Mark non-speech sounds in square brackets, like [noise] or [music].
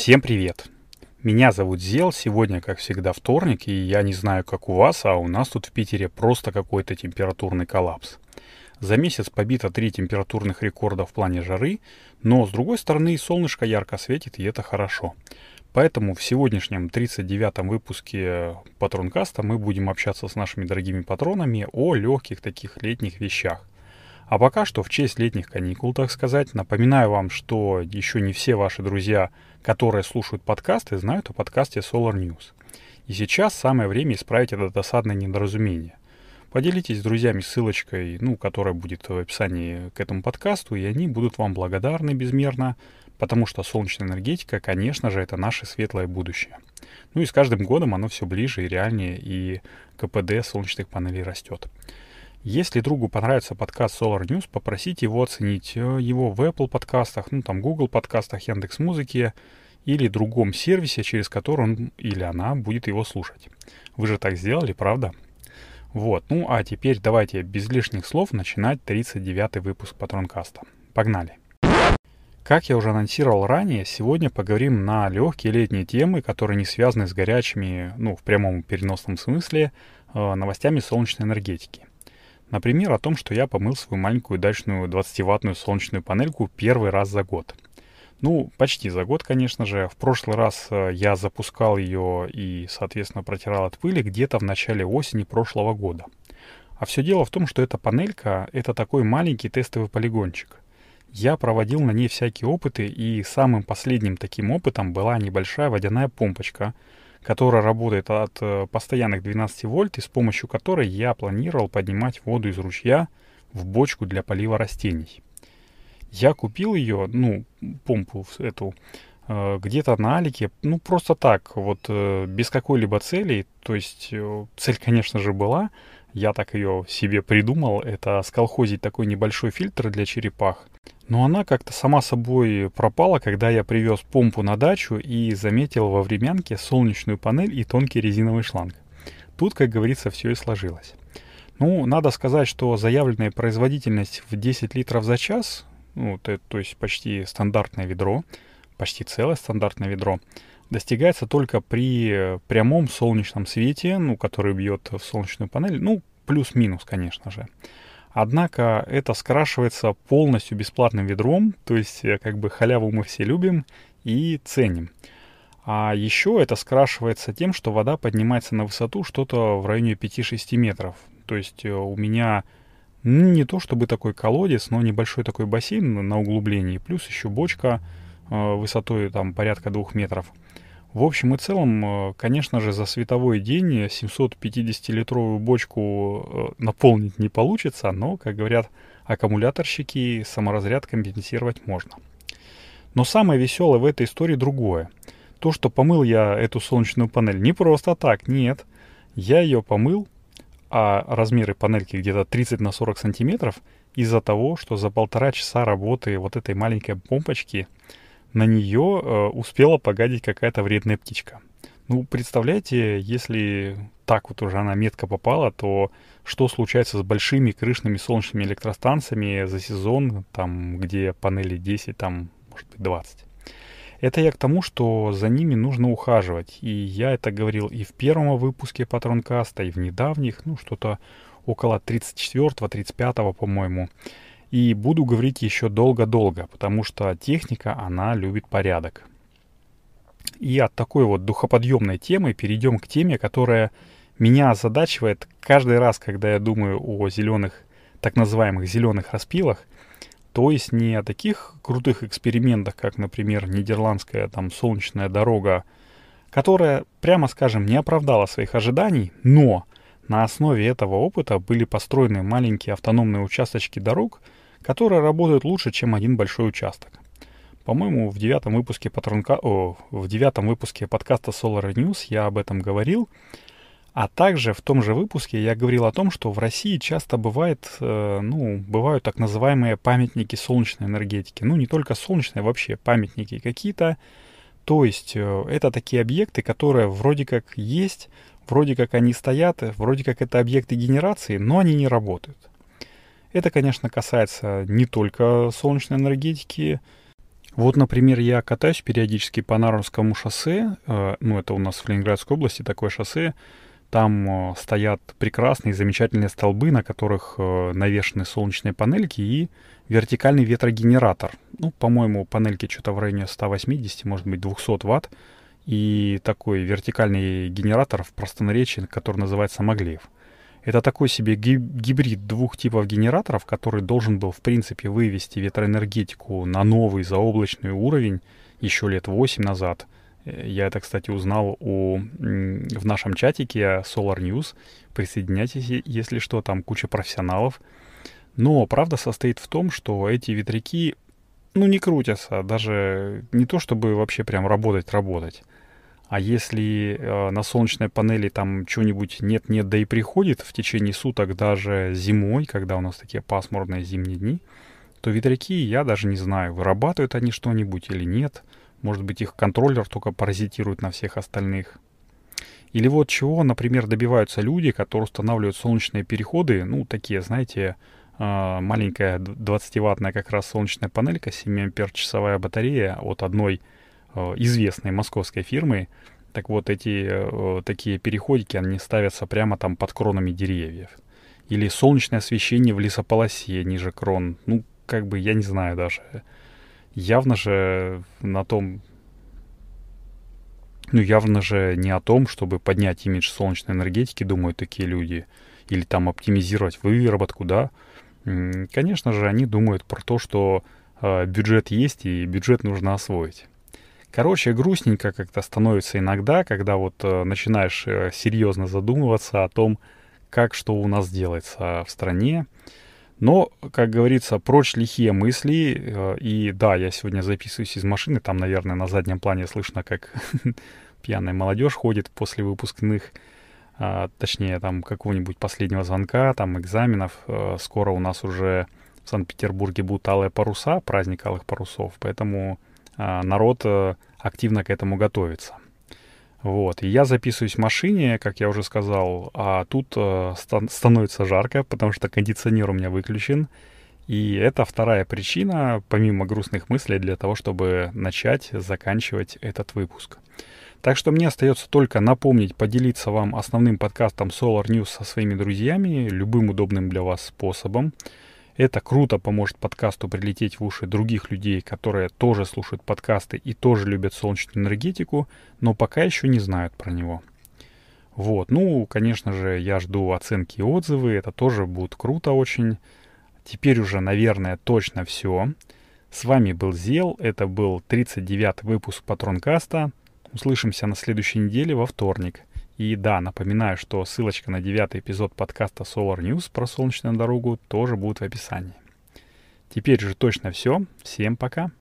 Всем привет! Меня зовут Зел, сегодня, как всегда, вторник, и я не знаю, как у вас, а у нас тут в Питере просто какой-то температурный коллапс. За месяц побито три температурных рекорда в плане жары, но, с другой стороны, солнышко ярко светит, и это хорошо. Поэтому в сегодняшнем 39-м выпуске Патронкаста мы будем общаться с нашими дорогими патронами о легких таких летних вещах. А пока что в честь летних каникул, так сказать, напоминаю вам, что еще не все ваши друзья, которые слушают подкасты, знают о подкасте Solar News. И сейчас самое время исправить это досадное недоразумение. Поделитесь с друзьями ссылочкой, ну, которая будет в описании к этому подкасту, и они будут вам благодарны безмерно, потому что солнечная энергетика, конечно же, это наше светлое будущее. Ну и с каждым годом оно все ближе и реальнее, и КПД солнечных панелей растет. Если другу понравится подкаст Solar News, попросите его оценить э, его в Apple подкастах, ну там Google подкастах, Яндекс Музыке или другом сервисе, через который он или она будет его слушать. Вы же так сделали, правда? Вот, ну а теперь давайте без лишних слов начинать 39-й выпуск Патронкаста. Погнали! Как я уже анонсировал ранее, сегодня поговорим на легкие летние темы, которые не связаны с горячими, ну, в прямом переносном смысле, э, новостями солнечной энергетики. Например, о том, что я помыл свою маленькую дачную 20-ваттную солнечную панельку первый раз за год. Ну, почти за год, конечно же. В прошлый раз э, я запускал ее и, соответственно, протирал от пыли где-то в начале осени прошлого года. А все дело в том, что эта панелька — это такой маленький тестовый полигончик. Я проводил на ней всякие опыты, и самым последним таким опытом была небольшая водяная помпочка — которая работает от э, постоянных 12 вольт и с помощью которой я планировал поднимать воду из ручья в бочку для полива растений. Я купил ее, ну, помпу эту, э, где-то на Алике, ну, просто так, вот, э, без какой-либо цели. То есть цель, конечно же, была, я так ее себе придумал, это сколхозить такой небольшой фильтр для черепах. Но она как-то сама собой пропала, когда я привез помпу на дачу и заметил во времянке солнечную панель и тонкий резиновый шланг. Тут, как говорится, все и сложилось. Ну, надо сказать, что заявленная производительность в 10 литров за час, ну, то, то есть почти стандартное ведро, почти целое стандартное ведро, достигается только при прямом солнечном свете, ну, который бьет в солнечную панель, ну, плюс-минус, конечно же. Однако это скрашивается полностью бесплатным ведром, то есть э, как бы халяву мы все любим и ценим. А еще это скрашивается тем, что вода поднимается на высоту что-то в районе 5-6 метров. То есть э, у меня не то чтобы такой колодец, но небольшой такой бассейн на углублении, плюс еще бочка э, высотой там порядка двух метров. В общем и целом, э, конечно же, за световой день 750-литровую бочку э, наполнить не получится, но, как говорят аккумуляторщики, саморазряд компенсировать можно. Но самое веселое в этой истории другое. То, что помыл я эту солнечную панель не просто так, нет. Я ее помыл, а размеры панельки где-то 30 на 40 сантиметров, из-за того, что за полтора часа работы вот этой маленькой помпочки на нее э, успела погадить какая-то вредная птичка. Ну, представляете, если так вот уже она метко попала, то что случается с большими крышными солнечными электростанциями за сезон, там, где панели 10, там, может быть, 20. Это я к тому, что за ними нужно ухаживать. И я это говорил и в первом выпуске Патронкаста, и в недавних, ну, что-то около 34-35, по-моему. И буду говорить еще долго-долго, потому что техника, она любит порядок. И от такой вот духоподъемной темы перейдем к теме, которая меня озадачивает каждый раз, когда я думаю о зеленых, так называемых зеленых распилах. То есть не о таких крутых экспериментах, как, например, нидерландская там солнечная дорога, которая, прямо скажем, не оправдала своих ожиданий, но на основе этого опыта были построены маленькие автономные участочки дорог – которые работают лучше, чем один большой участок. По-моему, в девятом выпуске патронка... О, в девятом выпуске подкаста Solar News я об этом говорил. А также в том же выпуске я говорил о том, что в России часто бывает, э, ну, бывают так называемые памятники солнечной энергетики. Ну, не только солнечные, вообще памятники какие-то. То есть э, это такие объекты, которые вроде как есть, вроде как они стоят, вроде как это объекты генерации, но они не работают. Это, конечно, касается не только солнечной энергетики, Вот, например, я катаюсь периодически по Наровскому шоссе, э, ну, это у нас в Ленинградской области такое шоссе, там э, стоят прекрасные, замечательные столбы, на которых э, навешаны солнечные панельки и вертикальный ветрогенератор. Ну, по-моему, панельки что-то в районе 180, может быть, 200 ватт. И такой вертикальный генератор в простонаречии, который называется Маглеев. Это такой себе гибрид двух типов генераторов, который должен был, в принципе, вывести ветроэнергетику на новый заоблачный уровень еще лет 8 назад. Э, я это, кстати, узнал у, в нашем чатике Solar News. Присоединяйтесь, если что, там куча профессионалов. Но правда состоит в том, что эти ветряки, ну, не крутятся, даже не то, чтобы вообще прям работать-работать. А если э, на солнечной панели там что-нибудь нет-нет, да и приходит в течение суток, даже зимой, когда у нас такие пасмурные зимние дни, то ветряки, я даже не знаю, вырабатывают они что-нибудь или нет. Может быть, их контроллер только паразитирует на всех остальных. Или вот чего, например, добиваются люди, которые устанавливают солнечные переходы, ну, такие, знаете, а, маленькая 20-ваттная как раз солнечная панелька, 7 ампер часовая батарея от одной известной московской фирмы. Так вот, эти а, такие переходики, они ставятся прямо там под кронами деревьев. Или солнечное освещение в лесополосе ниже крон. Ну, как бы, я не знаю даже. Явно же на том ну, явно же не о том, чтобы поднять имидж солнечной энергетики, думают такие люди, или там оптимизировать выработку, да. Конечно же, они думают про то, что э, бюджет есть и бюджет нужно освоить. Короче, грустненько как-то становится иногда, когда вот э, начинаешь э, серьезно задумываться о том, как что у нас делается в стране. Но, как говорится, прочь лихие мысли. Э, и да, я сегодня записываюсь из машины. Там, наверное, на заднем плане слышно, как [laughs] пьяная молодежь ходит после выпускных. А, точнее, там какого-нибудь последнего звонка, там экзаменов. Скоро у нас уже в Санкт-Петербурге будут алые паруса, праздник алых парусов. Поэтому а, народ э, активно к этому готовится. Вот. И я записываюсь в машине, как я уже сказал, а тут э, ста- становится жарко, потому что кондиционер у меня выключен. И это вторая причина, помимо грустных мыслей, для того, чтобы начать заканчивать этот выпуск. Так что мне остается только напомнить, поделиться вам основным подкастом Solar News со своими друзьями любым удобным для вас способом. Это круто поможет подкасту прилететь в уши других людей, которые тоже слушают подкасты и тоже любят солнечную энергетику, но пока еще не знают про него. Вот, ну, конечно же, я жду оценки и отзывы, это тоже будет круто очень. Теперь уже, наверное, точно все. С вами был Зел, это был 39-й выпуск Патронкаста. Услышимся на следующей неделе во вторник. И да, напоминаю, что ссылочка на девятый эпизод подкаста Solar News про солнечную дорогу тоже будет в описании. Теперь же точно все. Всем пока.